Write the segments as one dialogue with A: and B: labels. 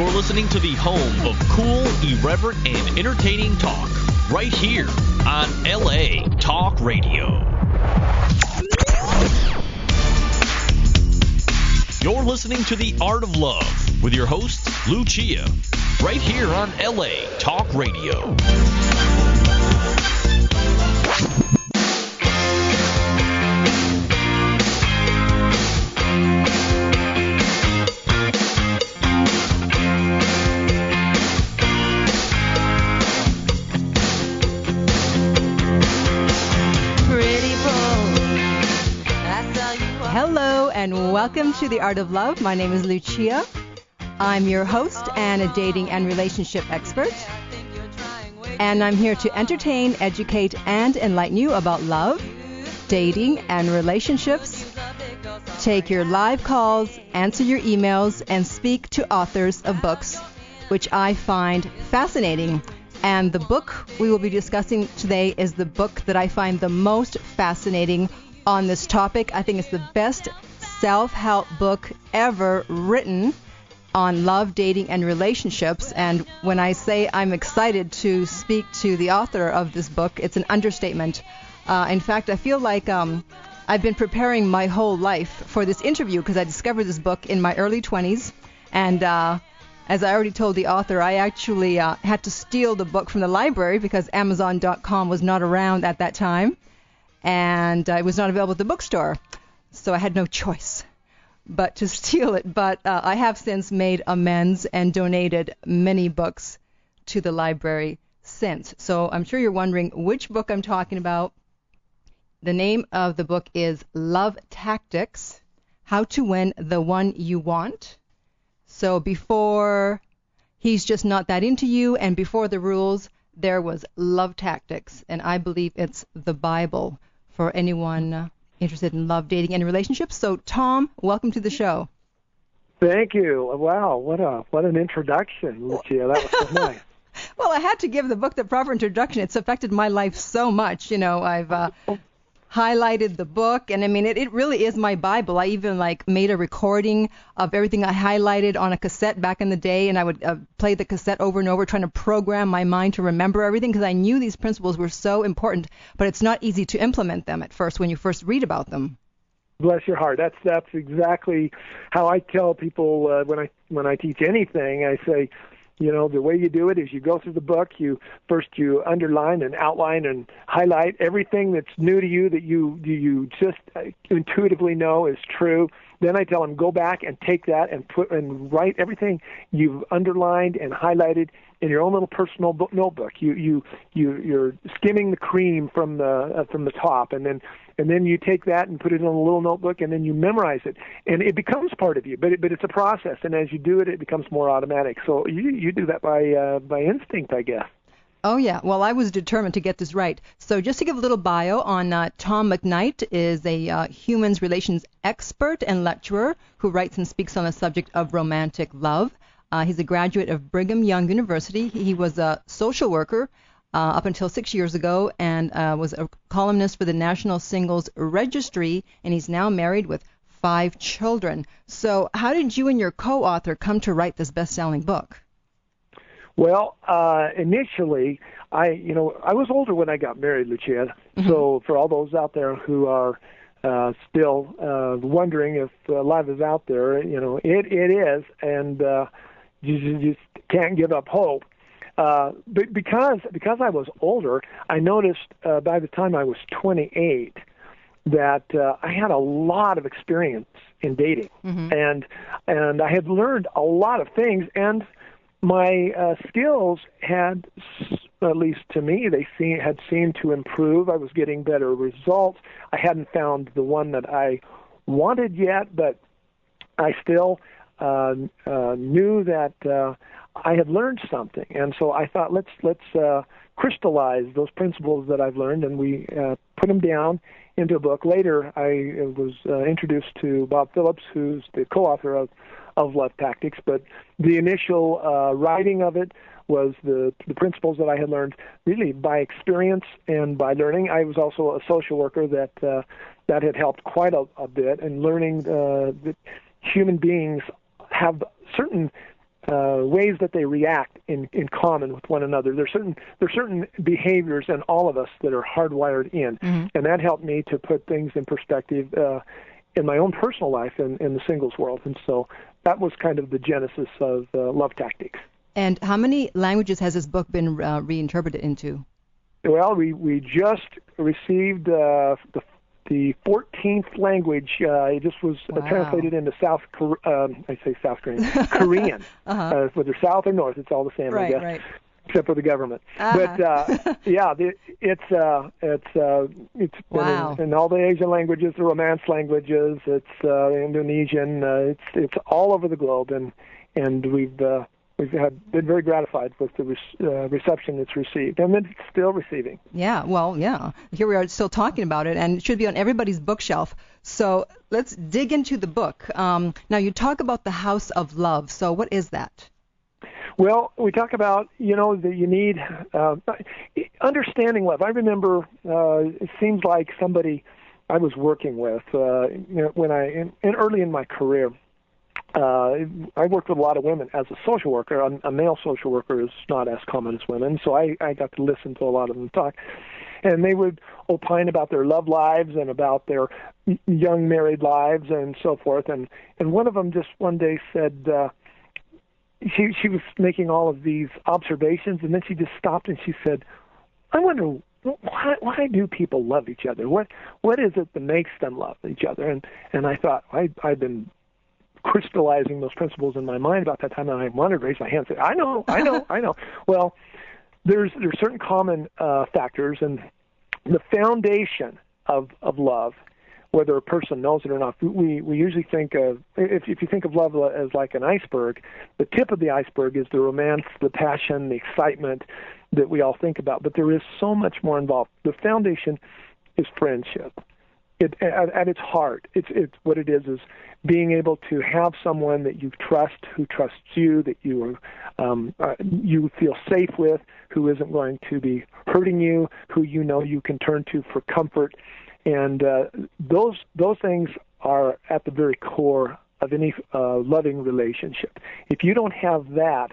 A: You're listening to the home of cool, irreverent, and entertaining talk right here on LA Talk Radio. You're listening to The Art of Love with your host, Lucia, right here on LA Talk Radio.
B: Welcome to The Art of Love. My name is Lucia. I'm your host and a dating and relationship expert. And I'm here to entertain, educate, and enlighten you about love, dating, and relationships. Take your live calls, answer your emails, and speak to authors of books, which I find fascinating. And the book we will be discussing today is the book that I find the most fascinating on this topic. I think it's the best self help book ever written on love, dating, and relationships. And when I say I'm excited to speak to the author of this book, it's an understatement. Uh, in fact, I feel like um, I've been preparing my whole life for this interview because I discovered this book in my early 20s. And uh, as I already told the author, I actually uh, had to steal the book from the library because Amazon.com was not around at that time and uh, it was not available at the bookstore, so I had no choice but to steal it. But uh, I have since made amends and donated many books to the library since. So I'm sure you're wondering which book I'm talking about. The name of the book is Love Tactics How to Win the One You Want. So before He's Just Not That Into You and before the rules, there was Love Tactics, and I believe it's the Bible for anyone interested in love, dating, and relationships. So, Tom, welcome to the show.
C: Thank you. Wow, what a what an introduction, Lucia. That was so nice.
B: well, I had to give the book the proper introduction. It's affected my life so much. You know, I've uh, highlighted the book and I mean it, it really is my Bible. I even like made a recording of everything I highlighted on a cassette back in the day and I would uh, play the cassette over and over trying to program my mind to remember everything because I knew these principles were so important, but it's not easy to implement them at first when you first read about them.
C: Bless your heart. That's that's exactly how I tell people uh, when I when I teach anything. I say you know, the way you do it is you go through the book, you first you underline and outline and highlight everything that's new to you that you you just uh, intuitively know is true. Then I tell them go back and take that and put and write everything you've underlined and highlighted in your own little personal book, notebook. You you you you're skimming the cream from the uh, from the top, and then and then you take that and put it in a little notebook and then you memorize it. And it becomes part of you but it, but it's a process and as you do it it becomes more automatic. So you you do that by uh, by instinct i guess
B: Oh yeah, well I was determined to get this right. So just to give a little bio on uh, Tom McKnight is a uh, humans relations expert and lecturer who writes and speaks on the subject of romantic love. Uh, he's a graduate of Brigham Young University. He was a social worker uh, up until six years ago and uh, was a columnist for the National Singles Registry, and he's now married with five children. So, how did you and your co author come to write this best selling book?
C: Well, uh, initially, I you know I was older when I got married, Lucia. Mm-hmm. So for all those out there who are uh, still uh, wondering if uh, love is out there, you know it it is, and uh, you just can't give up hope. Uh, but because because I was older, I noticed uh, by the time I was 28 that uh, I had a lot of experience in dating, mm-hmm. and and I had learned a lot of things, and my uh, skills had, at least to me, they seem, had seemed to improve. I was getting better results. I hadn't found the one that I wanted yet, but I still uh, uh, knew that uh, I had learned something, and so I thought let's let's uh, crystallize those principles that I've learned, and we uh, put them down into a book. Later, I was uh, introduced to Bob Phillips, who's the co-author of of Love Tactics, but the initial uh, writing of it was the the principles that I had learned really by experience and by learning. I was also a social worker that uh, that had helped quite a, a bit, and learning uh, that human beings have certain uh, ways that they react in, in common with one another. There's certain there's certain behaviors in all of us that are hardwired in,
B: Mm-hmm.
C: and that helped me to put things in perspective uh, in my own personal life and in the singles world. And so that was kind of the genesis of uh, love tactics.
B: And how many languages has this book been uh, reinterpreted into?
C: Well, we we just received uh, the the 14th language. Uh, it just was uh,
B: Wow.
C: translated into South. Kor- Um, I say South Korean, Korean.
B: Uh-huh.
C: uh, whether South or North, it's all the same, I
B: Right,
C: guess,
B: right.
C: Except for the government.
B: Uh-huh.
C: But uh, yeah, the, it's uh, it's uh, it's
B: Wow.
C: in, in all the Asian languages, the Romance languages. It's uh, Indonesian. Uh, it's it's all over the globe, and and we've. Uh, We've had, been very gratified with the re- uh, reception it's received, and it's still receiving.
B: Yeah, well, yeah. Here we are still talking about it, and it should be on everybody's bookshelf. So let's dig into the book. Um, now, you talk about the House of Love. So, what is that?
C: Well, we talk about you know that you need uh, understanding love. I remember uh, it seems like somebody I was working with uh, you know, when I in, in early in my career. Uh, I worked with a lot of women as a social worker. A, a male social worker is not as common as women, so I, I got to listen to a lot of them talk. And they would opine about their love lives and about their young married lives and so forth. And and one of them just one day said, uh, she she was making all of these observations, and then she just stopped and she said, "I wonder why why do people love each other? What what is it that makes them love each other?" And and I thought I I've been crystallizing those principles in my mind about that time, and I wanted to raise my hand and say, "I know, I know, I know." Well, there's there's certain common uh, factors, and the foundation of of love whether a person knows it or not. We we usually think of if if you think of love as like an iceberg, the tip of the iceberg is the romance, the passion, the excitement that we all think about. But there is so much more involved. The foundation is friendship. It at, at its heart, it's it's what it is is being able to have someone that you trust, who trusts you, that you um, uh, you feel safe with, who isn't going to be hurting you, who you know you can turn to for comfort and uh, those those things are at the very core of any uh, loving relationship. If you don't have that,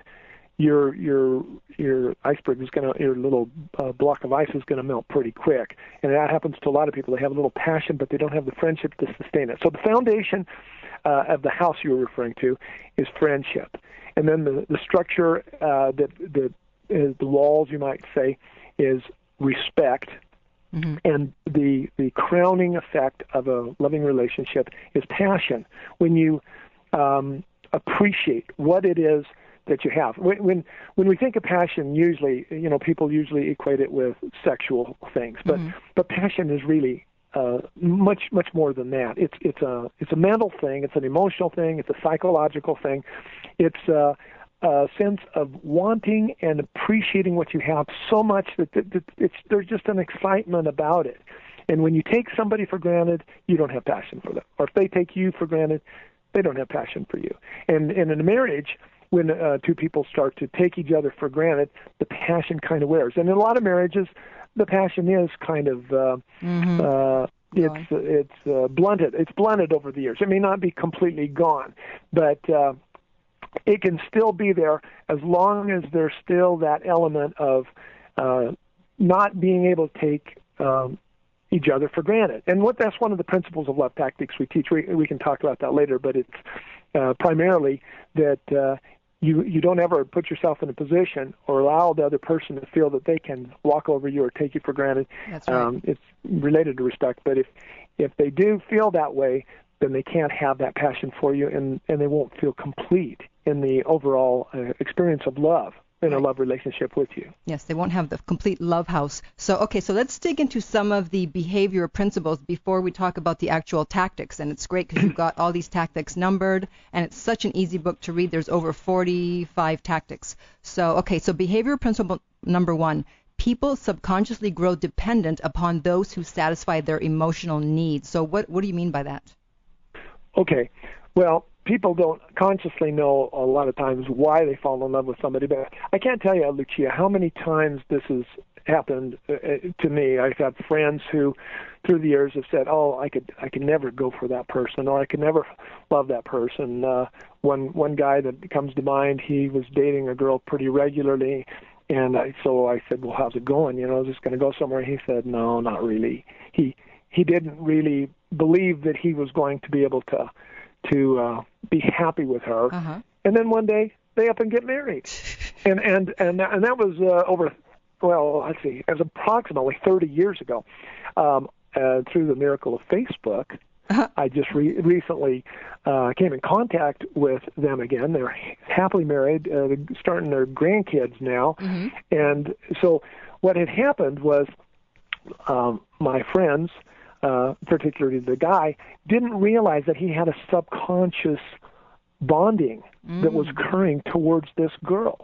C: your your your iceberg is going to your little uh, block of ice is going to melt pretty quick, and that happens to a lot of people. They have a little passion, but they don't have the friendship to sustain it. So the foundation uh, of the house you were referring to is friendship, and then the the structure uh, that that is the walls you might say is respect
B: Mm-hmm.
C: and the the crowning effect of a loving relationship is passion. When you um, appreciate what it is that you have. When, when when we think of passion, usually you know people usually equate it with sexual things, but
B: Mm-hmm.
C: but passion is really uh, much much more than that. It's it's a it's a mental thing. It's an emotional thing. It's a psychological thing. It's uh, a sense of wanting and appreciating what you have so much that, that, that it's there's just an excitement about it. And when you take somebody for granted, you don't have passion for them. Or if they take you for granted, they don't have passion for you. And, and in a marriage, when uh, two people start to take each other for granted, the passion kind of wears. And in a lot of marriages, the passion is kind of uh,
B: Mm-hmm.
C: uh, it's it's uh, blunted. It's blunted over the years. It may not be completely gone, but uh, it can still be there as long as there's still that element of uh, not being able to take um, each other for granted. And what that's one of the principles of love tactics we teach. We we can talk about that later, but it's uh, primarily that uh, you you don't ever put yourself in a position or allow the other person to feel that they can walk over you or take you for granted.
B: That's right.
C: Um, it's related to respect, but if if they do feel that way, then they can't have that passion for you, and and they won't feel complete in the overall uh, experience of love in a love relationship with you.
B: Yes, they won't have the complete love house. So, okay, so let's dig into some of the behavior principles before we talk about the actual tactics. And it's great because you've got all these tactics numbered, and it's such an easy book to read. There's over 45 tactics. So, okay, so behavior principle number one people subconsciously grow dependent upon those who satisfy their emotional needs. So, what, what do you mean by that?
C: Okay. Well, people don't consciously know a lot of times why they fall in love with somebody, but I can't tell you, Lucia, how many times this has happened uh, uh, to me. I've had friends who, through the years, have said, "Oh, I could, I could never go for that person, or I could never love that person." Uh, one one guy that comes to mind, he was dating a girl pretty regularly, and I, so I said, "Well, how's it going? You know, is this going to go somewhere?" He said, "No, not really." He he didn't really believe that he was going to be able to to uh, be happy with her.
B: Uh-huh.
C: And then one day they up and get married, and and and and that was uh, over. Well, let's see, it was approximately 30 years ago. Um, uh, through the miracle of Facebook,
B: Uh-huh.
C: I just re- recently uh, came in contact with them again. They're happily married, uh, they're starting their grandkids now,
B: Mm-hmm.
C: and so what had happened was um, my friends, uh, particularly the guy, didn't realize that he had a subconscious bonding that was occurring towards this girl,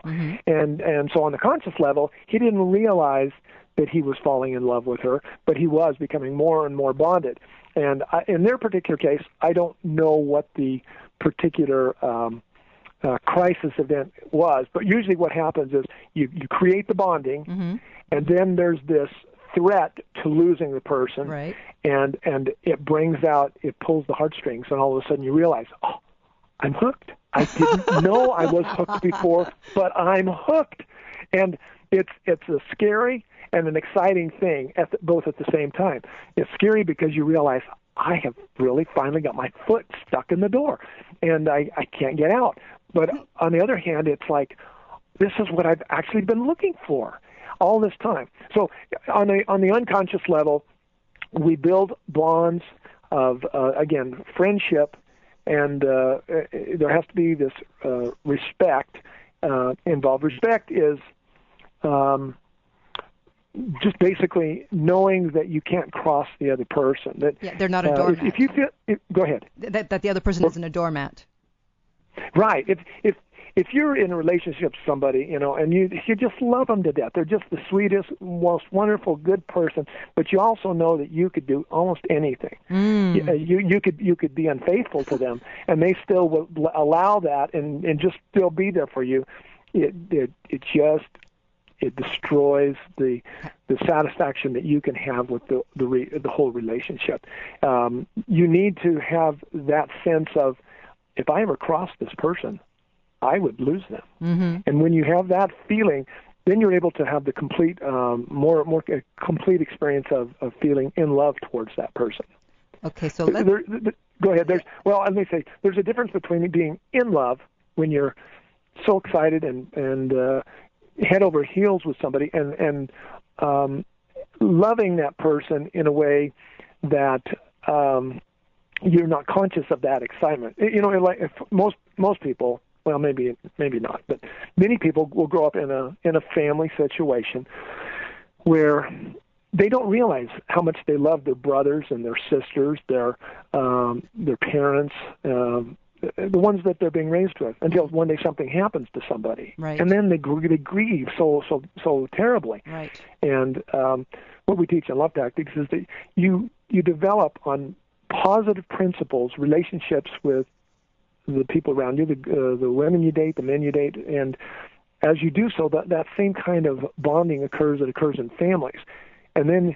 C: and and so on the conscious level, he didn't realize that he was falling in love with her, but he was becoming more and more bonded. And I, in their particular case, I don't know what the particular um, uh, crisis event was, but usually what happens is you you create the bonding,
B: Mm-hmm.
C: and then there's this threat to losing the person,
B: Right.
C: and and it brings out it pulls the heartstrings, and all of a sudden you realize, oh, I'm hooked. I didn't know I was hooked before, but I'm hooked, and it's it's a scary and an exciting thing at the, both at the same time. It's scary because you realize I have really finally got my foot stuck in the door, and I I can't get out. But mm-hmm. on the other hand, it's like this is what I've actually been looking for all this time. So on a on the unconscious level, we build bonds of uh, again friendship, and uh, uh, there has to be this uh, respect uh, involved. Respect is um, just basically knowing that you can't cross the other person. That
B: Yeah, they're not a
C: uh, if,
B: doormat.
C: if you feel, if, go ahead.
B: that, that the other person isn't a doormat.
C: Right. If if if you're in a relationship with somebody, you know, and you you just love them to death, they're just the sweetest, most wonderful, good person. But you also know that you could do almost anything.
B: Mm.
C: You, uh, you you could you could be unfaithful to them, and they still will allow that and and just still be there for you. It it it just it destroys the the satisfaction that you can have with the the re, the whole relationship. Um, you need to have that sense of if I ever cross this person, I would lose them.
B: Mm-hmm.
C: And when you have that feeling, then you're able to have the complete, um, more more a complete experience of, of feeling in love towards that person.
B: Okay, so let's.
C: There, there- go ahead. There's well, let me say, there's a difference between being in love when you're so excited and and uh, head over heels with somebody, and and um, loving that person in a way that um, you're not conscious of that excitement. You know, like if most most people, well, maybe maybe not, but many people will grow up in a in a family situation where they don't realize how much they love their brothers and their sisters, their um, their parents, um, the ones that they're being raised with, until one day something happens to somebody,
B: Right.
C: and then they gr- they grieve so so so terribly.
B: Right.
C: And um, what we teach in Love Tactics is that you you develop on positive principles relationships with the people around you, the uh, the women you date, the men you date, and as you do so, that that same kind of bonding occurs that occurs in families, and then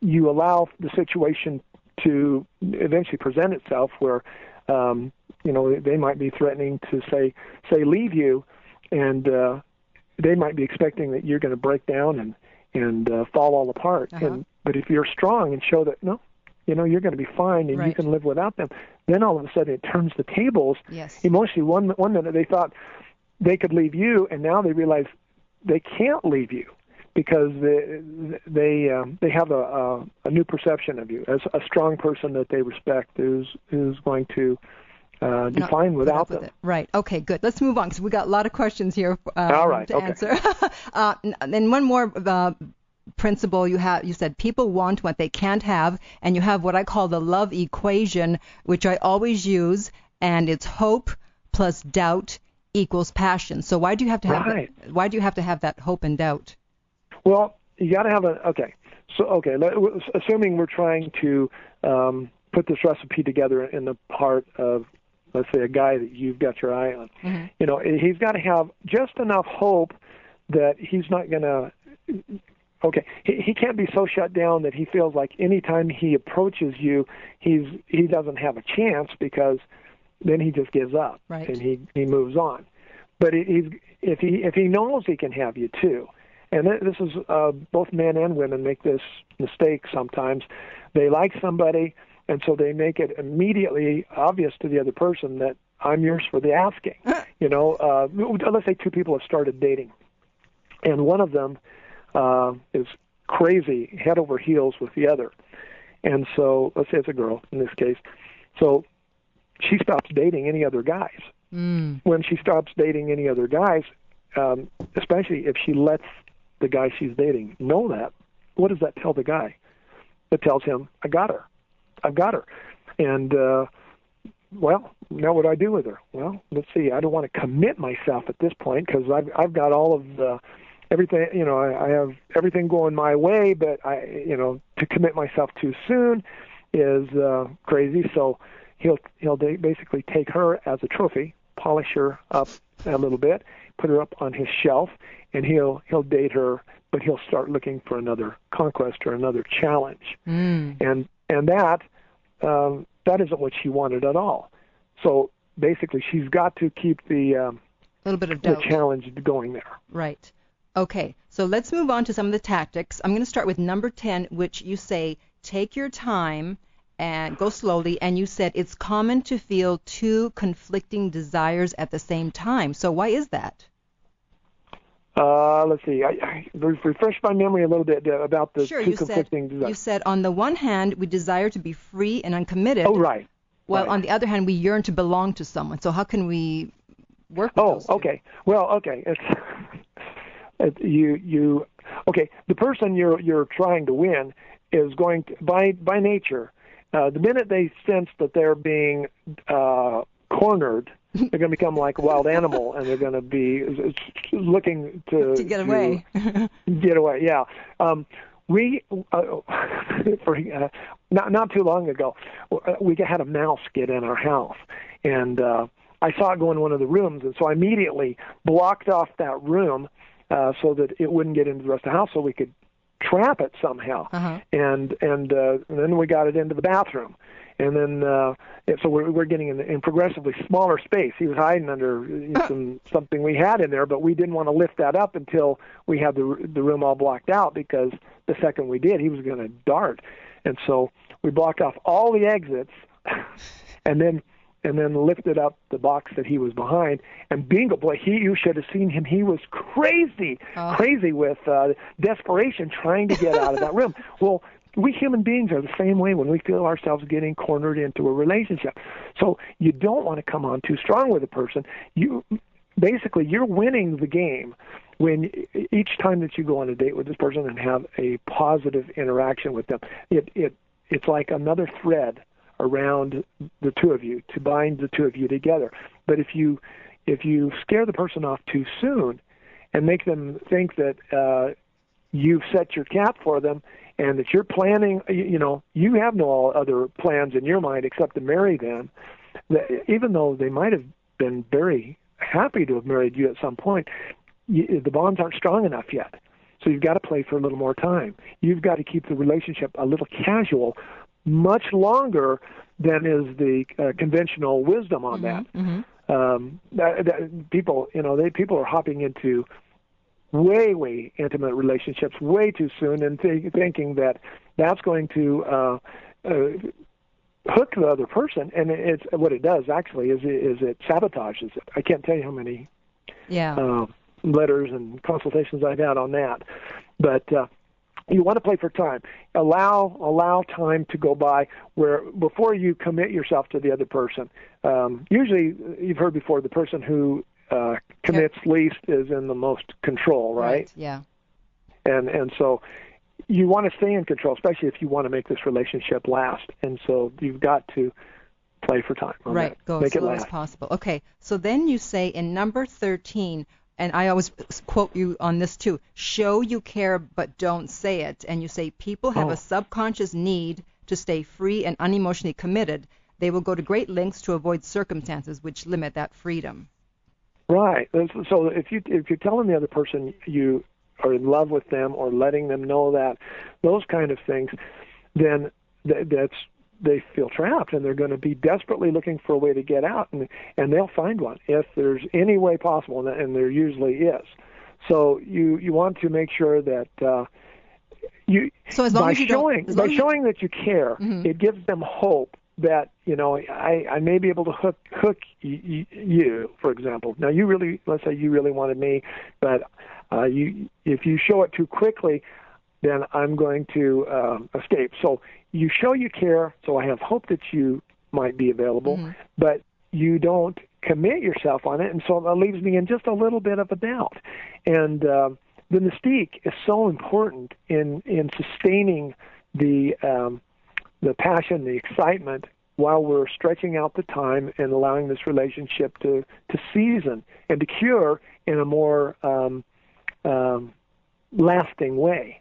C: you allow the situation to eventually present itself where um, you know they might be threatening to say say leave you, and uh, they might be expecting that you're going to break down and and uh, fall all apart.
B: Uh-huh.
C: And but if you're strong and show that no, you know you're going to be fine and you can live without them, then all of a sudden it turns the tables.
B: Yes.
C: Emotionally, one one minute they thought they could leave you, and now they realize they can't leave you because they they um, they have a, a a new perception of you as a strong person that they respect who's who's going to uh, be
B: Not
C: fine without
B: with
C: them.
B: it. Right. Okay. Good. Let's move on because we got a lot of questions here um,
C: All right,
B: to
C: okay.
B: answer. uh, and then one more uh, principle you have. You said people want what they can't have, and you have what I call the love equation, which I always use, and it's hope plus doubt equals passion. So why do you have to have
C: Right.
B: that, why do you have to have that hope and doubt?
C: Well, you got to have a okay. So okay, assuming we're trying to um, put this recipe together in the part of let's say a guy that you've got your eye on,
B: Mm-hmm.
C: you know, he's got to have just enough hope that he's not going to. Okay, he, he can't be so shut down that he feels like anytime he approaches you, he's he doesn't have a chance because then he just gives up
B: Right.
C: and he he moves on. But he, he's if he if he knows he can have you too, and this is uh, both men and women make this mistake sometimes. They like somebody, and so they make it immediately obvious to the other person that I'm yours for the asking. you know, uh, let's say two people have started dating, and one of them uh, is crazy head over heels with the other, and so let's say it's a girl in this case. So she stops dating any other guys
B: Mm.
C: when she stops dating any other guys, um, especially if she lets the guy she's dating know that, what does that tell the guy? It tells him, I got her. I've got her. And, uh, well, now what do I do with her? Well, let's see. I don't want to commit myself at this point because I've, I've got all of the, everything, you know, I, I have everything going my way, but I, you know, to commit myself too soon is, uh, crazy. So, he'll he'll da- basically take her as a trophy, polish her up a little bit, put her up on his shelf, and he'll he'll date her, but he'll start looking for another conquest or another challenge,
B: Mm.
C: and and that um, that isn't what she wanted at all. So basically, she's got to keep the um,
B: A little bit of
C: the challenge going there.
B: Right. Okay. So let's move on to some of the tactics. I'm going to start with number 10, which you say take your time and go slowly. And you said it's common to feel two conflicting desires at the same time. So why is that?
C: Uh, let's see. I, I refresh my memory a little bit uh, about the
B: sure,
C: two
B: conflicting said
C: conflicting
B: you said on the one hand we desire to be free and uncommitted,
C: Oh, right.
B: while
C: right.
B: on the other hand we yearn to belong to someone. So how can we work with
C: Oh, okay. Well, okay. It's it, you you okay. The person you're you're trying to win is going to by by nature. Uh, the minute they sense that they're being uh, cornered, they're going to become like a wild animal, and they're going to be looking to
B: To get away.
C: get away. Yeah. Um, we uh, for uh, not not too long ago, uh, we had a mouse get in our house, and uh, I saw it go in one of the rooms, and so I immediately blocked off that room uh, so that it wouldn't get into the rest of the house, so we could trap it somehow.
B: Uh-huh.
C: And and, uh, and then we got it into the bathroom. And then, uh, and so we're, we're getting in, in progressively smaller space. He was hiding under some something we had in there, but we didn't want to lift that up until we had the the room all blocked out because the second we did, he was going to dart. And so we blocked off all the exits, and then and then lifted up the box that he was behind. And bingo, boy, he you should have seen him. He was crazy,
B: Oh.
C: crazy with uh, desperation, trying to get out of that room. Well, we human beings are the same way when we feel ourselves getting cornered into a relationship. So you don't want to come on too strong with a person. You basically you're winning the game when each time that you go on a date with this person and have a positive interaction with them. It it it's like another thread around the two of you to bind the two of you together. But if you if you scare the person off too soon and make them think that uh, you've set your cap for them and that you're planning, you know, you have no other plans in your mind except to marry them, that even though they might have been very happy to have married you at some point, you, the bonds aren't strong enough yet. So you've got to play for a little more time. You've got to keep the relationship a little casual, much longer than is the uh, conventional wisdom on that.
B: hmm
C: Um, that, that people, you know, they people are hopping into way, way intimate relationships way too soon and th- thinking that that's going to uh, uh, hook the other person. And it's what it does actually is it, is it sabotages it. I can't tell you how many
B: Yeah.
C: uh, letters and consultations I've had on that. But uh, you want to play for time. Allow allow time to go by where before you commit yourself to the other person. Um, usually, you've heard before the person who uh, commits least is in the most control, right?
B: Yeah.
C: And and so you want to stay in control, especially if you want to make this relationship last. And so you've got to play for time.
B: Right.
C: that.
B: Go
C: make
B: as
C: it
B: slow as possible. Okay. So then you say in number 13, and I always quote you on this too show you care but don't say it. And you say people have
C: Oh.
B: a subconscious need to stay free and unemotionally committed. they will go to great lengths to avoid circumstances which limit that freedom.
C: Right. So if you if you're telling the other person you are in love with them or letting them know that those kind of things, then th- that's they feel trapped and they're going to be desperately looking for a way to get out and and they'll find one if there's any way possible and, and there usually is. So you you want to make sure that uh, you
B: so as long
C: by
B: as you
C: showing
B: don't,
C: by
B: as
C: showing that you care,
B: mm-hmm.
C: it gives them hope that you know I I may be able to hook hook y- y- you, for example. Now you really let's say you really wanted me, but uh, you if you show it too quickly, then I'm going to um, escape. So you show you care, so I have hope that you might be available,
B: mm-hmm.
C: but you don't commit yourself on it, and so that leaves me in just a little bit of a doubt. And uh, the mystique is so important in in sustaining the um, the passion, the excitement, while we're stretching out the time and allowing this relationship to to season and to cure in a more um, um, lasting way.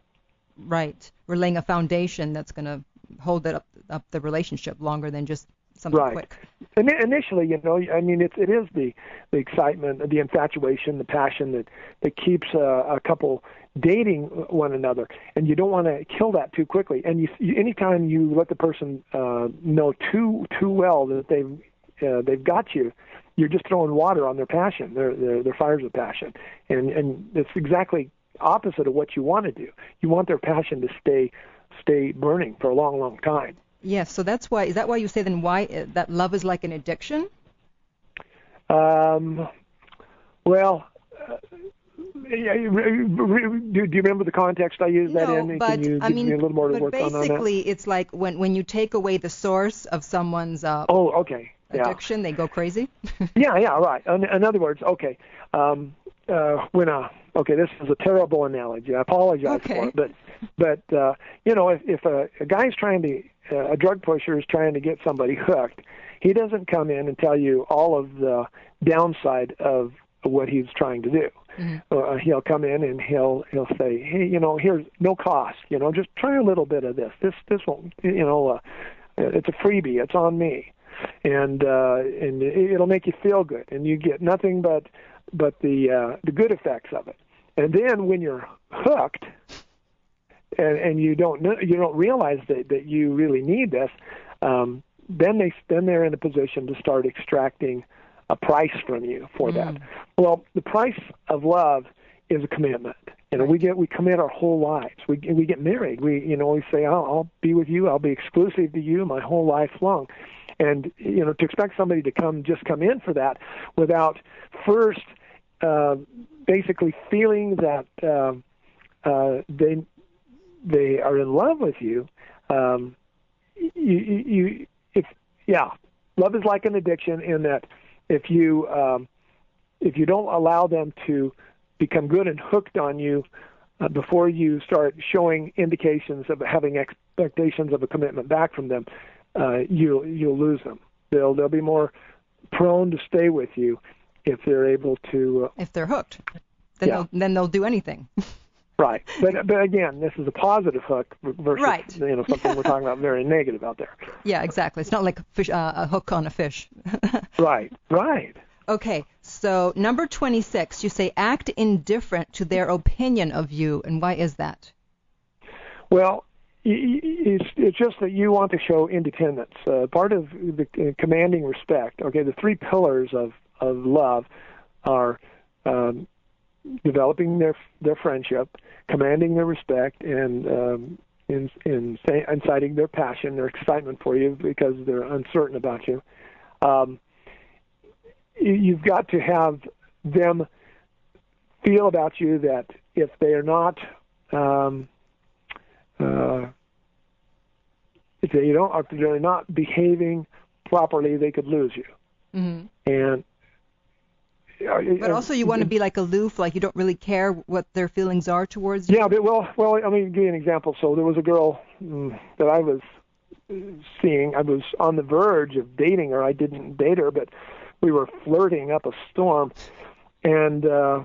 B: Right. We're laying a foundation that's going to hold it up up the relationship longer than just something
C: right.
B: quick.
C: And initially, you know, I mean, it's it is the the excitement, the infatuation, the passion that that keeps a, a couple dating one another, and you don't want to kill that too quickly. And you, you anytime you let the person uh, know too too well that they've uh, they've got you, you're just throwing water on their passion, their their, their fires of passion, and and it's exactly opposite of what you want to do. You want their passion to stay stay burning for a long, long time.
B: Yes, so that's why. Is that why you say then why uh, that love is like an addiction?
C: Um, well, uh, yeah, do, do you remember the context I used that
B: no,
C: in?
B: but
C: Can you
B: I
C: give
B: mean,
C: me a little more to
B: but
C: work on on that?
B: basically, it's like when when you take away the source of someone's uh,
C: Oh, okay. Yeah.
B: addiction, they go crazy.
C: Yeah, yeah, right. In, in other words, okay, um, uh, when a okay, this is a terrible analogy. I apologize
B: Okay.
C: for it, but but uh, you know, if if a, a guy's trying to uh, a drug pusher is trying to get somebody hooked, he doesn't come in and tell you all of the downside of what he's trying to do.
B: Mhm.
C: Uh, he'll come in and he'll he'll say, hey, you know, here's no cost. You know, just try a little bit of this. This this won't. You know, uh, it's a freebie. It's on me, and uh, and it- it'll make you feel good, and you get nothing but but the uh, the good effects of it. And then when you're hooked, and and you don't know, you don't realize that that you really need this, um, then they then they're in a position to start extracting a price from you for that. Well, the price of love is a commitment. You know, we get we commit our whole lives. We we get married. We you know we say I'll, I'll be with you. I'll be exclusive to you my whole life long. And you know to expect somebody to come just come in for that without first uh, basically feeling that uh, uh, they they are in love with you. Um, you, you, you if yeah, love is like an addiction in that if you um, if you don't allow them to become good and hooked on you uh, before you start showing indications of having expectations of a commitment back from them, uh, you'll you'll lose them. They'll they'll be more prone to stay with you if they're able to. Uh,
B: if they're hooked, then
C: Yeah.
B: they'll then they'll do anything.
C: right, but but again, this is a positive hook versus
B: Right.
C: you know something we're talking about very negative out there.
B: yeah, exactly. It's not like a, fish, uh, a hook on a fish.
C: Right, right.
B: okay, so number 26, you say act indifferent to their opinion of you, and why is that?
C: Well, it's it's just that you want to show independence. Uh, part of the uh, commanding respect. Okay, the three pillars of of love are um, developing their their friendship, commanding their respect, and um, in, in say, inciting their passion, their excitement for you because they're uncertain about you. Um, you- you've got to have them feel about you that if they are not um, uh, if they don't, if they're not behaving properly, they could lose you.
B: hmm
C: And
B: But also, you want to be like aloof, like you don't really care what their feelings are towards you.
C: Yeah, but well, well, let me give you an example. So there was a girl mm, that I was uh, seeing. I was on the verge of dating her. I didn't date her, but we were flirting up a storm. And uh,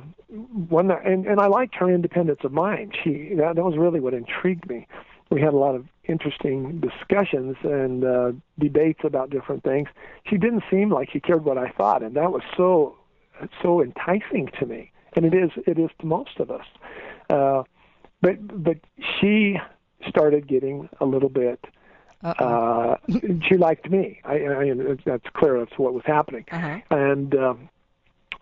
C: one, and and I liked her independence of mind. She that, that was really what intrigued me. We had a lot of interesting discussions and uh, debates about different things. She didn't seem like she cared what I thought, and that was so so enticing to me. And it is it is to most of us. Uh, but but she started getting a little bit. Uh, she liked me. I, I that's clear. That's what was happening.
B: Uh-huh.
C: And um,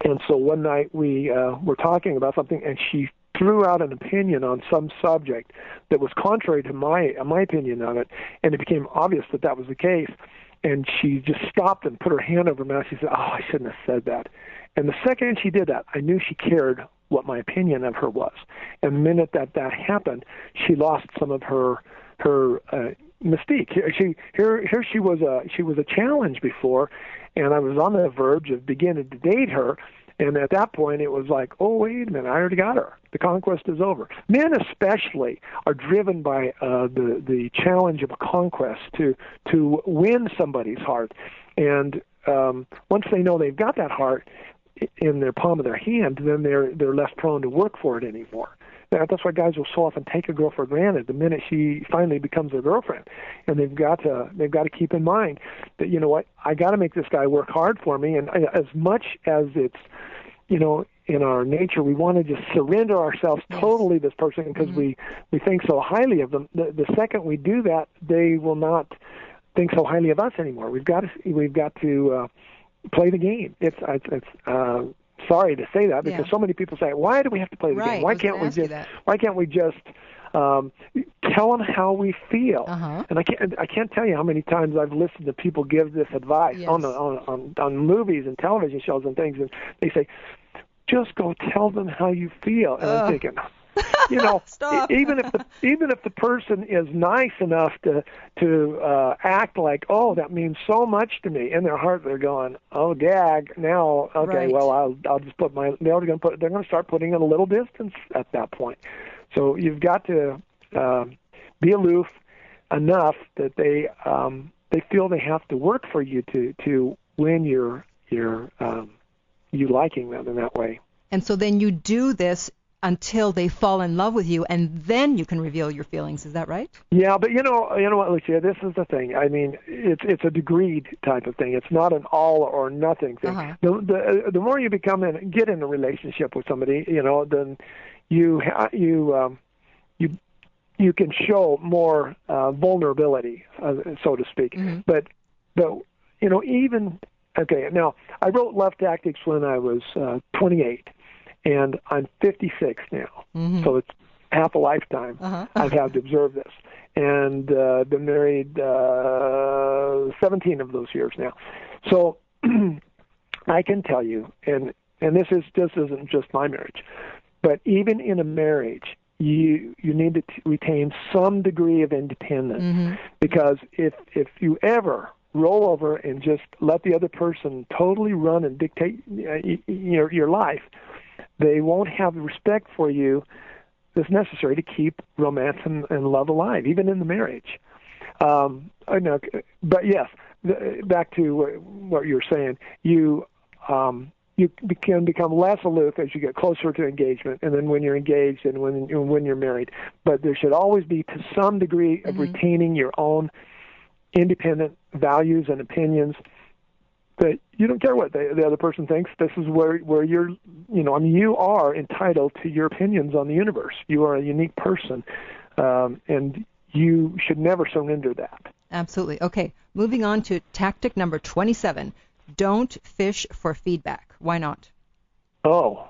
C: and so one night we uh, were talking about something, and she threw out an opinion on some subject that was contrary to my my opinion on it, and it became obvious that that was the case. And she just stopped and put her hand over her mouth. She said, "Oh, I shouldn't have said that." And the second she did that, I knew she cared what my opinion of her was. And the minute that that happened, she lost some of her her uh, mystique. Here She here here she was a she was a challenge before, and I was on the verge of beginning to date her. And at that point, it was like, oh wait a minute, I already got her. The conquest is over. Men especially are driven by uh, the the challenge of a conquest to to win somebody's heart, and um, once they know they've got that heart, in their palm of their hand, then they're they're less prone to work for it anymore. That's why guys will so often take a girl for granted the minute she finally becomes their girlfriend, and they've got to they've got to keep in mind that you know what I got to make this guy work hard for me, and I, as much as it's you know in our nature we want to just surrender ourselves totally to this person because
B: Mhm.
C: we we think so highly of them. The, the second we do that, they will not think so highly of us anymore. We've got to we've got to uh, play the game. It's it's, it's uh, sorry to say that because
B: Yeah.
C: so many people say, why do we have to play the
B: Right,
C: game? Why can't we just why can't we just um, tell them how we feel?
B: Uh-huh.
C: And I can't I can't tell you how many times I've listened to people give this advice
B: Yes.
C: on, the, on on on movies and television shows and things, and they say, just go tell them how you feel. And
B: Ugh.
C: I'm thinking. You know, even if the even if the person is nice enough to to uh, act like, oh, that means so much to me, in their heart they're going, oh, dag. Now, okay,
B: Right.
C: well, I'll I'll just put my they're going to put they're going to start putting in a little distance at that point. So you've got to um, be aloof enough that they um, they feel they have to work for you to to win your your um, you liking them in that way.
B: And so then you do this until they fall in love with you, and then you can reveal your feelings. Is that right?
C: Yeah, but you know, you know what, Lucia? This is the thing. I mean, it's it's a degreed type of thing. It's not an all or nothing thing.
B: Uh-huh.
C: The the the more you become in, get in a relationship with somebody, you know, then you ha- you um, you you can show more uh, vulnerability, uh, so to speak.
B: Mhm.
C: But but you know, even okay. Now, I wrote Love Tactics when I was uh, 28, and I'm 56 now.
B: Mhm.
C: So it's half a lifetime
B: Uh-huh.
C: I've had to observe this, and uh, been married uh, 17 of those years now. So I can tell you, and and this is this isn't just my marriage, but even in a marriage, you you need to t- retain some degree of independence
B: Mhm.
C: because if if you ever roll over and just let the other person totally run and dictate uh, your your life, they won't have the respect for you that's necessary to keep romance and, and love alive, even in the marriage. Um, I know, but yes, the, back to what, what you were saying, you um, you can become less aloof as you get closer to engagement, and then when you're engaged and when when you're married. But there should always be, to some degree, of retaining your own independent values and opinions. That you don't care what the, the other person thinks. This is where where you're, you know, I mean, you are entitled to your opinions on the universe. You are a unique person, um, and you should never surrender that.
B: Absolutely. Okay, moving on to tactic number 27. Don't fish for feedback. Why not?
C: Oh,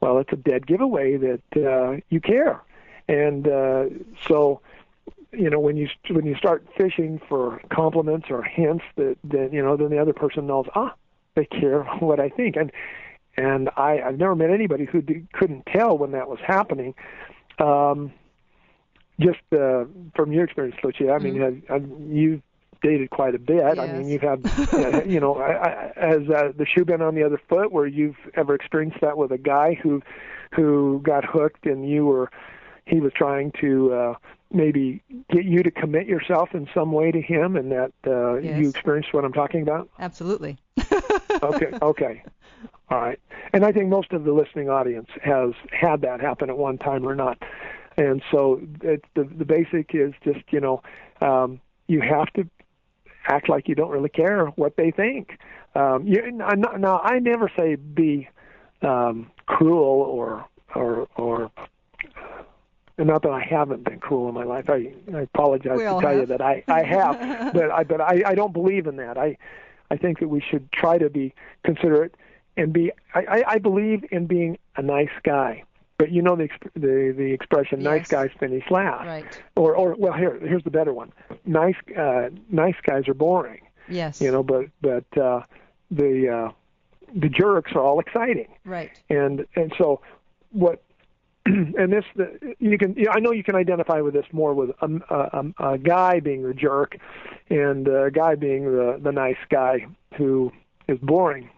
C: well, it's a dead giveaway that uh, you care, and uh, so you know when you when you start fishing for compliments or hints that that you know then the other person knows ah they care what I think and and I I've never met anybody who d- couldn't tell when that was happening. Um, just uh, from your experience, Lucia, I mean, have, have, you've dated quite a bit. I mean, you've had, uh, you know, I, I, has uh, the shoe been on the other foot where you've ever experienced that with a guy who, who got hooked and you were, he was trying to uh, maybe get you to commit yourself in some way to him, and that uh,
B: Yes.
C: you experienced what I'm talking about.
B: Absolutely.
C: Okay, okay, all right. And I think most of the listening audience has had that happen at one time or not. And so it, the the basic is just you know um, you have to act like you don't really care what they think. Um, you, now I never say be um, cruel or or or and not that I haven't been cruel in my life. I, I apologize to tell
B: have.
C: you that I, I have, but I but I, I don't believe in that. I I think that we should try to be considerate and be. I, I believe in being a nice guy. But you know the the the expression
B: yes.
C: "nice guys finish last,"
B: right?
C: Or or well here here's the better one: nice uh, nice guys are boring.
B: Yes.
C: You know, but but uh, the uh, the jerks are all exciting.
B: Right.
C: And and so what and this the, you can I know you can identify with this more with a, a, a guy being the jerk and a guy being the the nice guy who is boring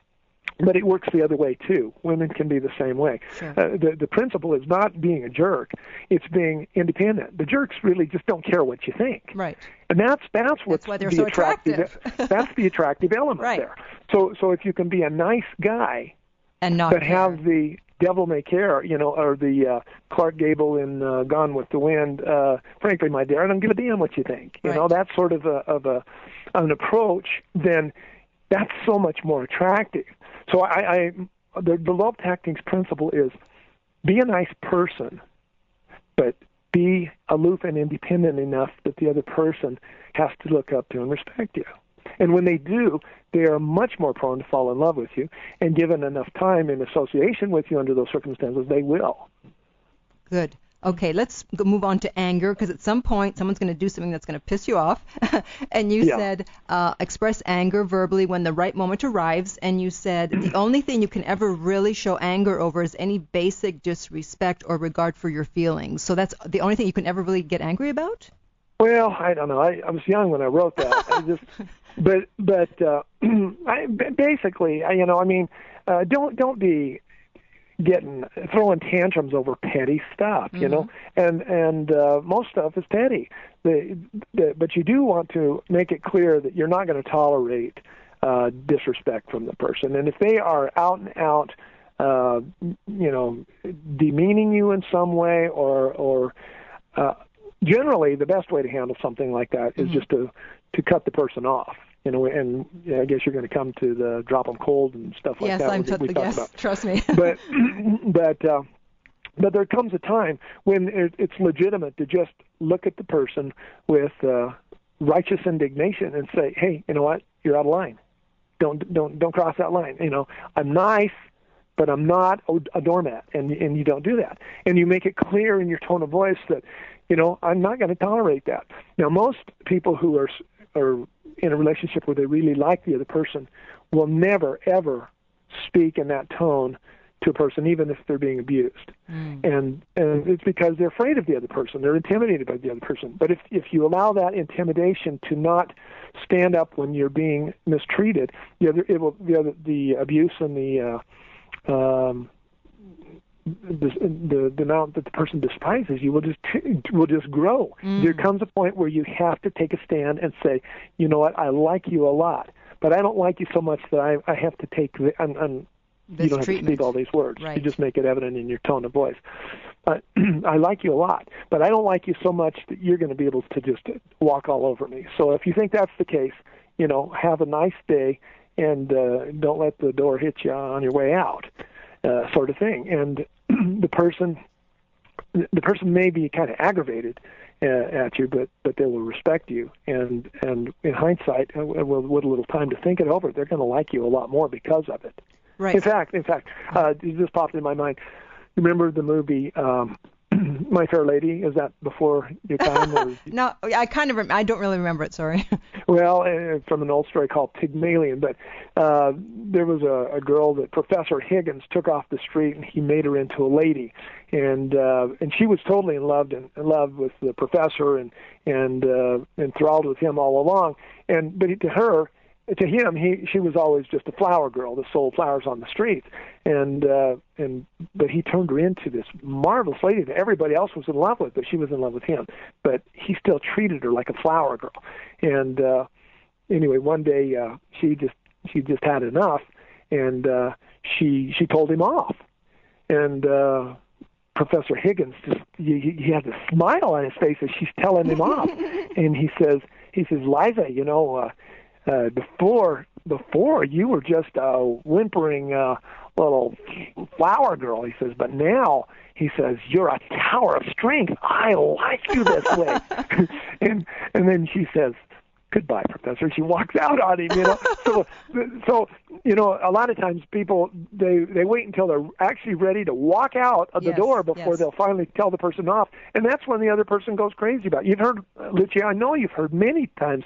C: but it works the other way too. Women can be the same way.
B: Sure.
C: Uh, the the principle is not being a jerk; it's being independent. The jerks really just don't care what you think.
B: Right.
C: And that's that's what's
B: that's why they're
C: the
B: so
C: attractive.
B: attractive.
C: that's the attractive element
B: Right.
C: there. So so if you can be a nice guy
B: And not
C: but
B: care.
C: have the devil may care, you know, or the uh, Clark Gable in uh, Gone with the Wind. Uh, frankly, my dear, I don't give a damn what you think. You know,
B: Right.
C: that sort of a of a an approach. Then that's so much more attractive. So I, I the, the love tactics principle is be a nice person, but be aloof and independent enough that the other person has to look up to and respect you. And when they do, they are much more prone to fall in love with you. And given enough time in association with you under those circumstances, they will.
B: Good. Okay, let's move on to anger because at some point someone's going to do something that's going to piss you off. and you
C: Yeah.
B: said uh, express anger verbally when the right moment arrives. And you said the only thing you can ever really show anger over is any basic disrespect or regard for your feelings. So that's the only thing you can ever really get angry about?
C: Well, I don't know. I, I was young when I wrote that. I just, but but uh, I, basically, I, you know, I mean, uh, don't don't be getting throwing tantrums over petty stuff, you know, and and uh, most stuff is petty. The, the but you do want to make it clear that you're not going to tolerate uh, disrespect from the person, and if they are out and out. Uh, you know, demeaning you in some way, or or uh, generally the best way to handle something like that is just to to cut the person off. You know, and I guess you're going to come to the drop them cold and stuff like
B: yes,
C: that.
B: I'm
C: we-
B: t-
C: we
B: yes,
C: about.
B: trust me.
C: But but uh, but there comes a time when it, it's legitimate to just look at the person with uh, righteous indignation and say, hey, you know what? You're out of line. Don't don't don't cross that line. You know, I'm nice but I'm not a a doormat, and and you don't do that, and you make it clear in your tone of voice that, you know, I'm not going to tolerate that. Now, most people who are are in a relationship where they really like the other person will never ever speak in that tone to a person, even if they're being abused, and and it's because they're afraid of the other person, they're intimidated by the other person. But if if you allow that intimidation to not stand up when you're being mistreated, the other it will the other the abuse and the uh, um, the, the the amount that the person despises you will just will just grow. There comes a point where you have to take a stand and say, you know what, I like you a lot, but I don't like you so much that I I have to take the and, and you don't have to
B: treatment.
C: speak all these words.
B: Right.
C: You just make it evident in your tone of voice. Uh, I like you a lot, but I don't like you so much that you're going to be able to just walk all over me. So if you think that's the case, you know, have a nice day and uh, don't let the door hit you on your way out, uh, sort of thing. And the person, the person may be kind of aggravated uh, at you, but but they will respect you. And and in hindsight, uh, with, with a little time to think it over, they're going to like you a lot more because of it.
B: right.
C: In fact, in fact, uh, it just popped in my mind. Remember the movie um, My Fair Lady? Is that before your time? Or,
B: No, I kind of rem- I don't really remember it. Sorry.
C: well, uh, from an old story called Pygmalion. But uh, there was a, a girl that Professor Higgins took off the street, and he made her into a lady, and uh, and she was totally in love and in love with the professor, and and uh, enthralled with him all along. And but to her, to him, he she was always just a flower girl that sold flowers on the street, and uh, and but he turned her into this marvelous lady that everybody else was in love with, but she was in love with him. But he still treated her like a flower girl, and uh, anyway, one day uh, she just she just had enough, and uh, she she told him off, and uh, Professor Higgins just he, he has a smile on his face as she's telling him off, and he says he says Liza, you know, uh, uh, before before you were just a whimpering uh, little flower girl. He says, but now he says you're a tower of strength. I like you this way. and and then she says, goodbye, professor. She walks out on him, you know. so, so you know, a lot of times people they they wait until they're actually ready to walk out of the door before
B: yes.
C: they'll finally tell the person off, and that's when the other person goes crazy about. It. You've heard, Lucia. I know you've heard many times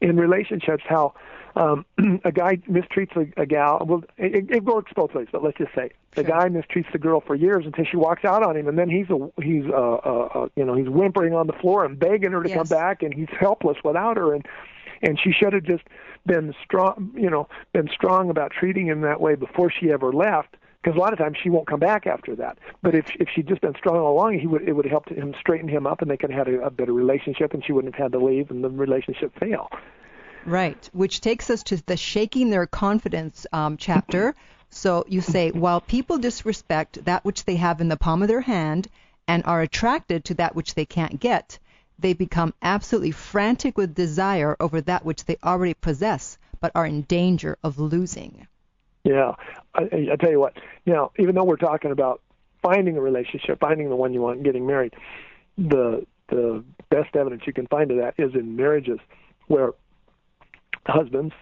C: in relationships how. Um, a guy mistreats a, a gal. Well, it, it works both ways, but let's just say the
B: Sure.
C: guy mistreats the girl for years until she walks out on him, and then he's a he's uh, uh, uh you know he's whimpering on the floor and begging her to come back, and he's helpless without her, and and she should have just been strong, you know, been strong about treating him that way before she ever left. Because a lot of times she won't come back after that. But if if she'd just been strong all along, he would it would have helped him straighten him up, and they could have had a, a better relationship, and she wouldn't have had to leave, and the relationship fail.
B: Right, which takes us to the shaking their confidence um, chapter. So you say, while people disrespect that which they have in the palm of their hand and are attracted to that which they can't get, they become absolutely frantic with desire over that which they already possess, but are in danger of losing.
C: Yeah, I, I tell you what. Now, even though we're talking about finding a relationship, finding the one you want, getting married, the the best evidence you can find of that is in marriages where husbands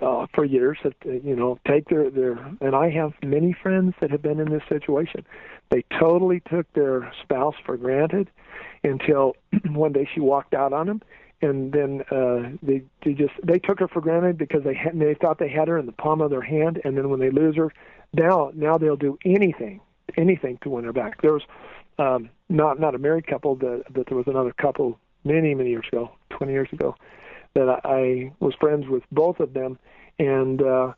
C: uh, for years have uh, you know take their their and I have many friends that have been in this situation. They totally took their spouse for granted until one day she walked out on them and then uh they they just they took her for granted because they had they thought they had her in the palm of their hand and then when they lose her now now they'll do anything anything to win her back there was um not not a married couple that that there was another couple many many years ago 20 years ago that I, I was friends with both of them and uh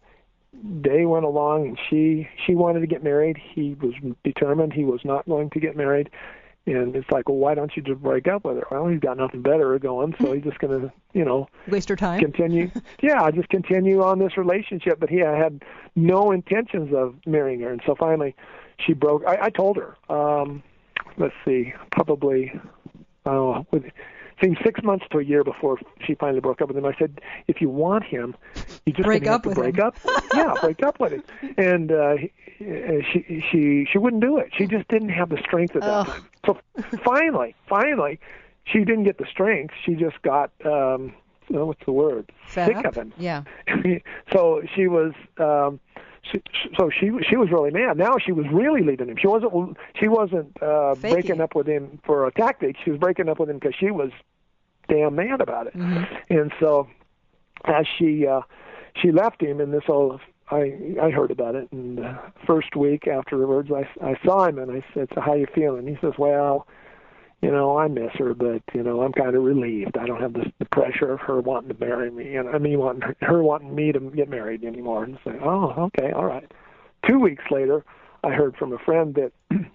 C: they went along and she she wanted to get married. He was determined he was not going to get married and it's like well why don't you just break up with her? Well he's got nothing better going so he's just going to you know
B: Waste her time?
C: continue. Yeah i just continue on this relationship but he had no intentions of marrying her and so finally she broke i, I told her um let's see probably oh with seemed six months to a year before she finally broke up with him. I said, if you want him, you just
B: Break up
C: have to
B: with
C: break
B: him.
C: up. yeah, break up with him. And uh, uh, she she she wouldn't do it. She just didn't have the strength at that time. So finally, finally, she didn't get the strength. She just got um, uh, what's the word?
B: Fed
C: Sick
B: up?
C: of him.
B: Yeah.
C: so she was um she, so she she was really mad. Now she was really leaving him. She wasn't she wasn't uh
B: Faking
C: breaking up with him for a tactic. She was breaking up with him because she was damn mad about it. And so as she uh she left him and this all I I heard about it and uh, first week afterwards I I saw him and I said, "So how you feeling?" He says, "Well, you know, I miss her, but you know, I'm kind of relieved. I don't have this, the pressure of her wanting to marry me, and I mean, wanting her, her wanting me to get married anymore." And say, "Oh, okay, all right." Two weeks later, I heard from a friend that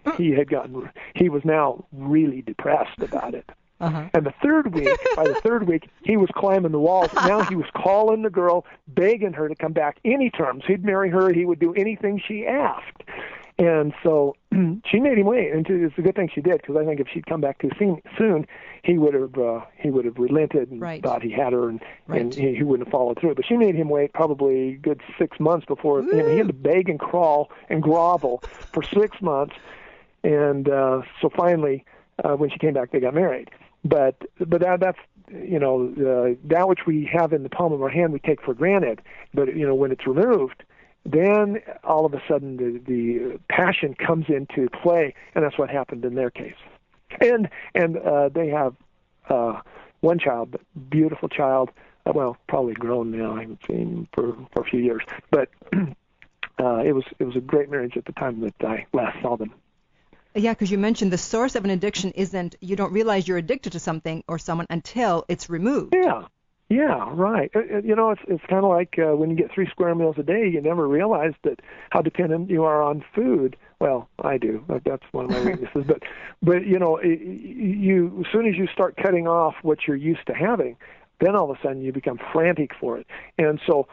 C: he had gotten, he was now really depressed about it.
B: Uh-huh.
C: And the third week, by the third week, he was climbing the walls. Now he was calling the girl, begging her to come back any terms. He'd marry her. He would do anything she asked. And so she made him wait, and it's a good thing she did because I think if she'd come back too soon, soon he would have uh, he would have relented and
B: Right.
C: thought he had her, and, and he, he wouldn't have followed through. But she made him wait probably a good six months before you know, he had to beg and crawl and grovel for six months, and uh, so finally, uh, when she came back, they got married. But but that that's you know uh, that which we have in the palm of our hand we take for granted. But you know when it's removed, then all of a sudden the the passion comes into play, and that's what happened in their case. And and uh, they have uh, one child, beautiful child. Uh, well, probably grown now. I haven't seen him for for a few years, but. Uh, it was it was a great marriage at the time that I last saw them.
B: Yeah, because you mentioned the source of an addiction isn't you don't realize you're addicted to something or someone until it's removed.
C: Yeah, yeah, right. Uh, uh, You know, it's it's kind of like uh, when you get three square meals a day, you never realize that how dependent you are on food. Well, I do. That- That's one of my weaknesses. but but you know, it, you as soon as you start cutting off what you're used to having, then all of a sudden you become frantic for it. And so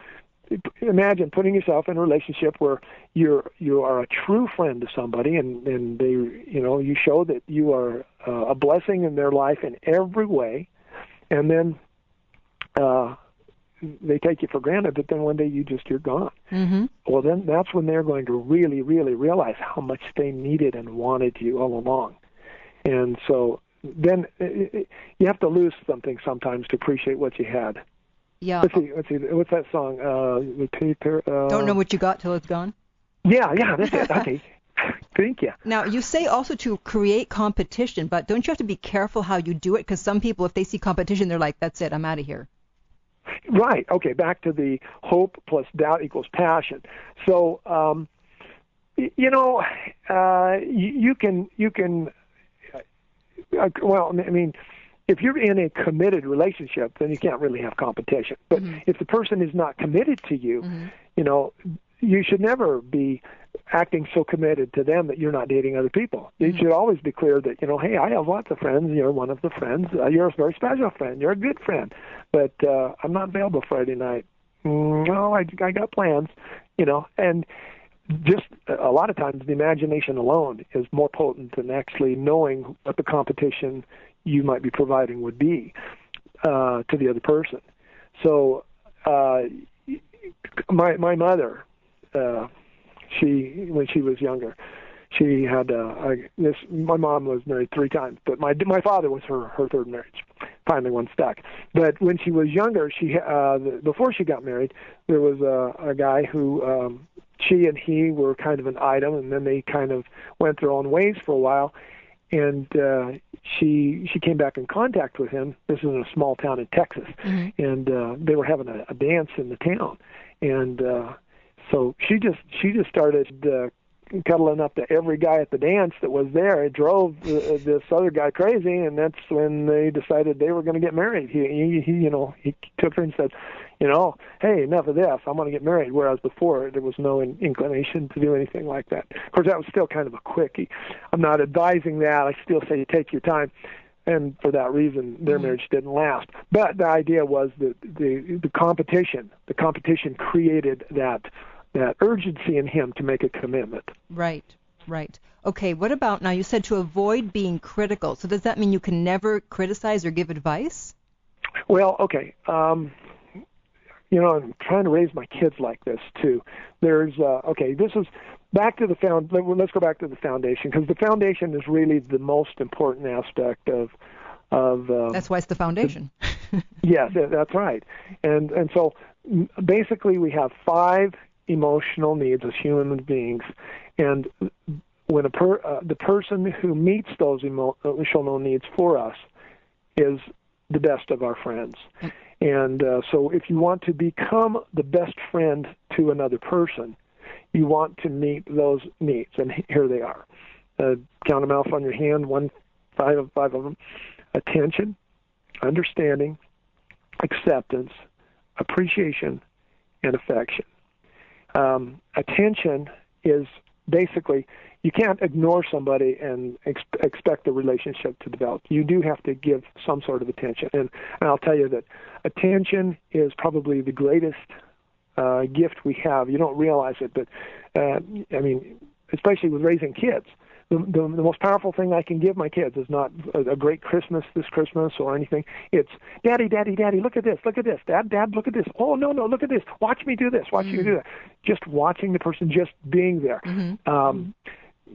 C: imagine putting yourself in a relationship where you're you are a true friend to somebody and and they you know you show that you are uh, a blessing in their life in every way and then uh they take you for granted but then one day you just you're gone
B: mm-hmm.
C: well then that's when they're going to really really realize how much they needed and wanted you all along and so then it, it, you have to lose something sometimes to appreciate what you had
B: yeah.
C: Let's see. Let's see. What's that song? Uh, with paper. Uh,
B: Don't know what you got till it's gone.
C: Yeah, yeah, that's it. Okay. Thank you.
B: Now, you say also to create competition, but don't you have to be careful how you do it? Because some people, if they see competition, they're like, that's it, I'm out of here.
C: Right. Okay. Back to the hope plus doubt equals passion. So, um, you know, uh, you, you can you can. Uh, well, I mean, if you're in a committed relationship, then you can't really have competition. But
B: mm-hmm.
C: if the person is not committed to you,
B: mm-hmm.
C: you know, you should never be acting so committed to them that you're not dating other people. You
B: mm-hmm.
C: should always be clear that, you know, hey, I have lots of friends. You're one of the friends. Uh, you're a very special friend. You're a good friend. But uh, I'm not available Friday night. Mm, no, I, I got plans, you know, and just a lot of times the imagination alone is more potent than actually knowing what the competition you might be providing would be uh, to the other person. So, uh, my my mother, uh, she when she was younger, she had uh, I, this. My mom was married three times, but my my father was her her third marriage. Finally, one stuck. But when she was younger, she uh, before she got married, there was a, a guy who um, she and he were kind of an item, and then they kind of went their own ways for a while and uh, she she came back in contact with him. This is in a small town in Texas,
B: mm-hmm.
C: and uh, they were having a, a dance in the town, and uh, so she just she just started uh, cuddling up to every guy at the dance that was there. It drove uh, this other guy crazy, and that's when they decided they were going to get married. He, he, he, you know, he took her and said, you know, hey, enough of this. I'm going to get married. Whereas before, there was no in- inclination to do anything like that. Of course, that was still kind of a quickie. I'm not advising that. I still say take your time. And for that reason, their
B: mm-hmm.
C: marriage didn't last. But the idea was that the the competition, the competition created that that urgency in him to make a commitment.
B: Right, right. Okay, what about now? You said to avoid being critical. So does that mean you can never criticize or give advice?
C: Well, okay. Um, you know, I'm trying to raise my kids like this too. There's uh, okay. This is back to the found. Let's go back to the foundation because the foundation is really the most important aspect of of. Uh,
B: that's why it's the foundation.
C: yes, that's right. And and so basically we have five emotional needs as human beings, and when a per, uh, the person who meets those emotional needs for us is the best of our friends. And uh, so, if you want to become the best friend to another person, you want to meet those needs, and here they are. Uh, count them off on your hand. One, five of five of them: attention, understanding, acceptance, appreciation, and affection. Um, attention is basically you can't ignore somebody and ex- expect the relationship to develop. You do have to give some sort of attention, and, and I'll tell you that attention is probably the greatest uh, gift we have. You don't realize it, but uh, I mean, especially with raising kids the, the, the most powerful thing I can give my kids is not a, a great Christmas this Christmas or anything. It's Daddy, Daddy, Daddy, look at this, look at this, Dad, Dad, look at this. Oh no, no, look at this. Watch me do this. Watch mm-hmm. me do that. Just watching the person, just being there.
B: Mm-hmm.
C: Um,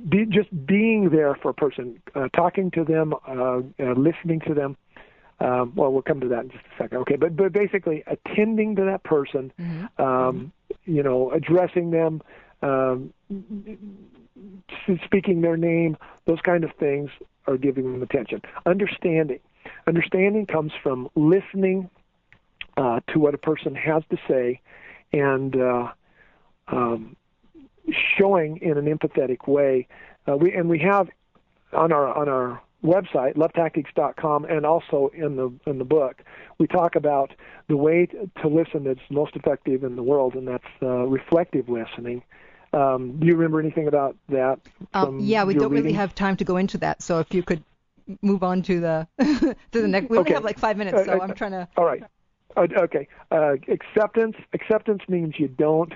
C: be, just being there for a person, uh, talking to them, uh, uh, listening to them. Um, well, we'll come to that in just a second. Okay, but but basically attending to that person,
B: mm-hmm.
C: um, you know, addressing them, um, speaking their name, those kind of things are giving them attention. Understanding. Understanding comes from listening uh, to what a person has to say and uh, um, showing in an empathetic way. Uh, we and we have on our on our website lovetactics.com and also in the in the book we talk about the way to listen that's most effective in the world and that's uh, reflective listening um, do you remember anything about that?
B: Um, yeah, we don't
C: reading?
B: really have time to go into that. So if you could move on to the to the next, we only have like five minutes, so
C: uh,
B: I'm trying to.
C: All right. Uh, okay. Uh, acceptance. Acceptance means you don't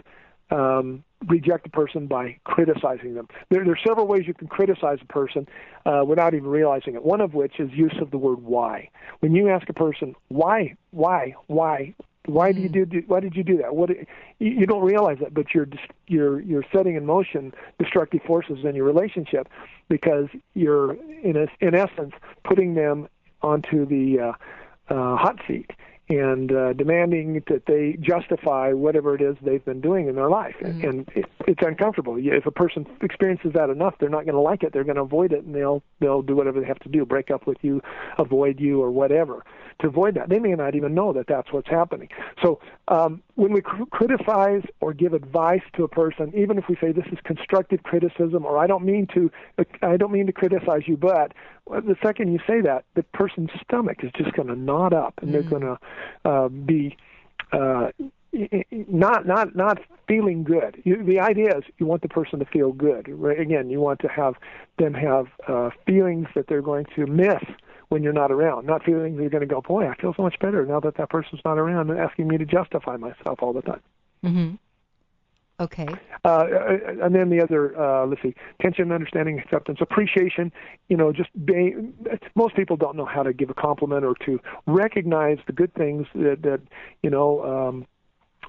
C: um, reject a person by criticizing them. There, there, are several ways you can criticize a person uh, without even realizing it. One of which is use of the word "why." When you ask a person, "Why? Why? Why?" Why do you mm. do? Why did you do that? What you don't realize it, but you're you're you're setting in motion destructive forces in your relationship because you're in a, in essence putting them onto the uh, uh, hot seat and uh, demanding that they justify whatever it is they've been doing in their life. Mm-hmm. And it, it's uncomfortable. If a person experiences that enough, they're not going to like it. They're going to avoid it, and they'll they'll do whatever they have to do, break up with you, avoid you, or whatever to avoid that. They may not even know that that's what's happening. So um, when we cr- criticize or give advice to a person, even if we say this is constructive criticism, or I don't mean to, I don't mean to criticize you, but the second you say that, the person's stomach is just going to knot up, and mm. they're going to uh, be. Uh, not not not feeling good. You, the idea is you want the person to feel good. Right? Again, you want to have them have uh, feelings that they're going to miss when you're not around. Not feeling you're going to go, boy, I feel so much better now that that person's not around and asking me to justify myself all the time.
B: Mm-hmm. Okay.
C: Uh, uh, and then the other, uh, let's see, tension, understanding, acceptance, appreciation. You know, just being, most people don't know how to give a compliment or to recognize the good things that, that you know, um,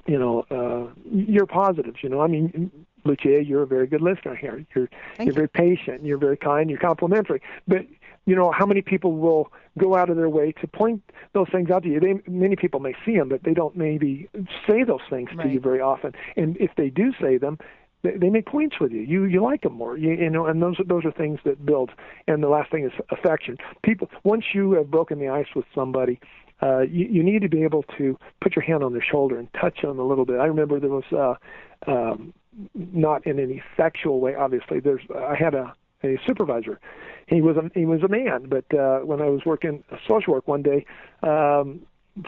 C: you know, uh, your positives. You know, I mean, Lucia, you're a very good listener here. You're
B: Thank
C: you're
B: you.
C: very patient. You're very kind. You're complimentary. But you know, how many people will go out of their way to point those things out to you? They, many people may see them, but they don't maybe say those things
B: right.
C: to you very often. And if they do say them, they, they make points with you. You you like them more. You, you know, and those those are things that build. And the last thing is affection. People once you have broken the ice with somebody, uh, you, you need to be able to put your hand on their shoulder and touch them a little bit. I remember there was uh, um, not in any sexual way. Obviously, there's I had a a supervisor he was a he was a man. But uh, when I was working social work one day, um,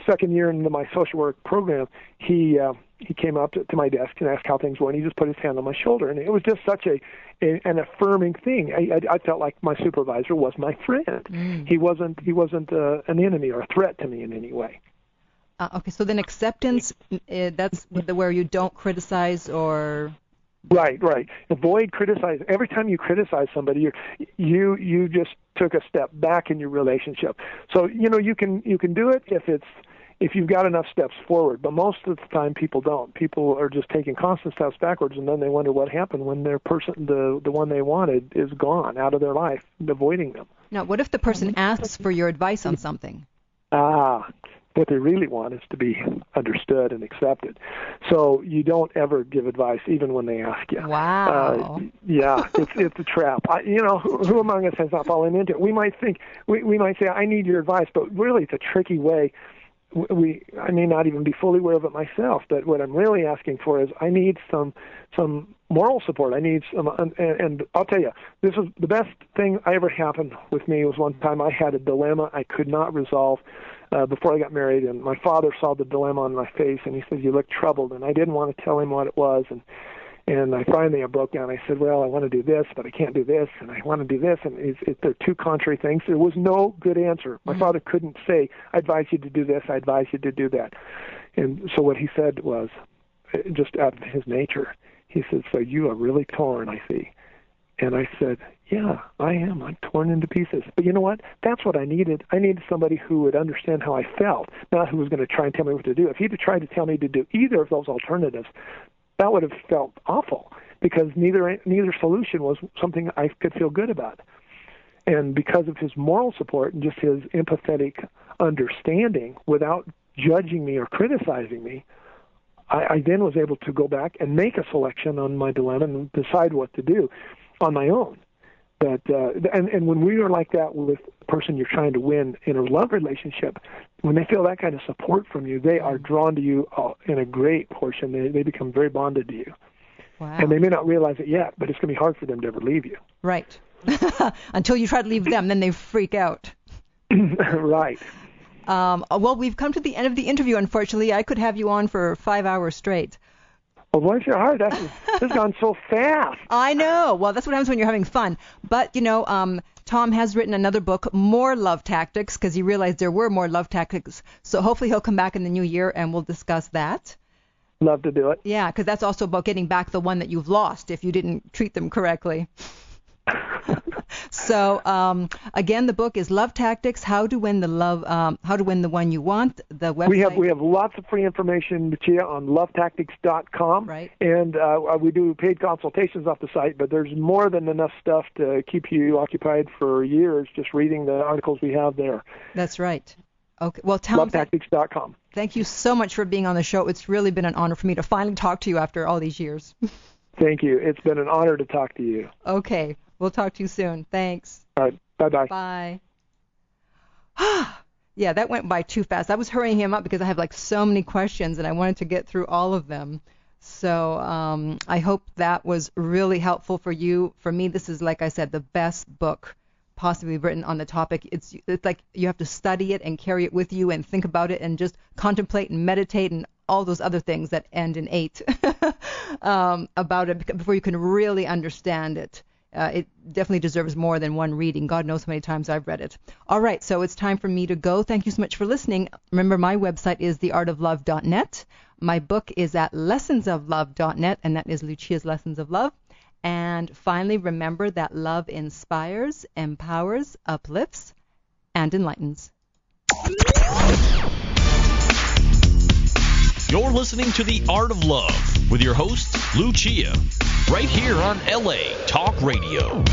C: second year into my social work program, he uh, he came up to, to my desk and asked how things were, and he just put his hand on my shoulder, and it was just such a, a an affirming thing. I, I, I felt like my supervisor was my friend.
B: Mm.
C: He wasn't he wasn't uh, an enemy or a threat to me in any way.
B: Uh, okay, so then acceptance, uh, that's where you don't criticize or
C: Right, right. Avoid criticizing. Every time you criticize somebody, you you you just took a step back in your relationship. So you know you can you can do it if it's if you've got enough steps forward. But most of the time, people don't. People are just taking constant steps backwards, and then they wonder what happened when their person, the the one they wanted, is gone out of their life, avoiding them.
B: Now, what if the person asks for your advice on something?
C: Ah, what they really want is to be understood and accepted. So you don't ever give advice, even when they ask you.
B: Wow.
C: Uh, yeah, it's it's a trap. I, you know, who, who among us has not fallen into it? We might think we we might say, "I need your advice," but really, it's a tricky way. We I may not even be fully aware of it myself, but what I'm really asking for is I need some some moral support. I need some, and, and I'll tell you, this is the best thing I ever happened with me. Was one time I had a dilemma I could not resolve uh, before I got married, and my father saw the dilemma on my face, and he said, "You look troubled," and I didn't want to tell him what it was, and and I finally I broke down. I said, "Well, I want to do this, but I can't do this, and I want to do this, and it's, it, they're two contrary things." There was no good answer. My mm-hmm. father couldn't say, "I advise you to do this. I advise you to do that," and so what he said was, uh, just out of his nature, he said, "So you are really torn, I see." And I said, Yeah, I am. I'm torn into pieces. But you know what? That's what I needed. I needed somebody who would understand how I felt, not who was going to try and tell me what to do. If he'd tried to tell me to do either of those alternatives, that would have felt awful because neither neither solution was something I could feel good about. And because of his moral support and just his empathetic understanding without judging me or criticizing me, I, I then was able to go back and make a selection on my dilemma and decide what to do on my own. But uh, and and when we are like that with the person you're trying to win in a love relationship, when they feel that kind of support from you, they are drawn to you uh, in a great portion. They they become very bonded to you.
B: Wow.
C: And they may not realize it yet, but it's going to be hard for them to ever leave you.
B: Right. Until you try to leave them, then they freak out.
C: right.
B: Um, well, we've come to the end of the interview. Unfortunately, I could have you on for five hours straight.
C: Well, bless your heart, this has gone so fast.
B: I know. Well, that's what happens when you're having fun. But you know, um, Tom has written another book, More Love Tactics, because he realized there were more love tactics. So hopefully he'll come back in the new year and we'll discuss that.
C: Love to do it.
B: Yeah, because that's also about getting back the one that you've lost if you didn't treat them correctly. so um, again, the book is Love Tactics: How to Win the Love, um, How to Win the One You Want. The website.
C: We have we have lots of free information, Chia, on lovetactics.com.
B: Right.
C: And uh, we do paid consultations off the site, but there's more than enough stuff to keep you occupied for years just reading the articles we have there.
B: That's right. Okay. Well, Tom,
C: lovetactics.com.
B: Thank you so much for being on the show. It's really been an honor for me to finally talk to you after all these years.
C: Thank you. It's been an honor to talk to you.
B: Okay. We'll talk to you soon. Thanks.
C: All right. Bye-bye.
B: Bye. yeah, that went by too fast. I was hurrying him up because I have like so many questions and I wanted to get through all of them. So um, I hope that was really helpful for you. For me, this is like I said, the best book possibly written on the topic. It's it's like you have to study it and carry it with you and think about it and just contemplate and meditate and all those other things that end in eight um, about it before you can really understand it. Uh, it definitely deserves more than one reading. God knows how many times I've read it. All right, so it's time for me to go. Thank you so much for listening. Remember, my website is theartoflove.net. My book is at lessonsoflove.net, and that is Lucia's Lessons of Love. And finally, remember that love inspires, empowers, uplifts, and enlightens.
A: You're listening to The Art of Love with your host, Lucia, right here on LA Talk Radio.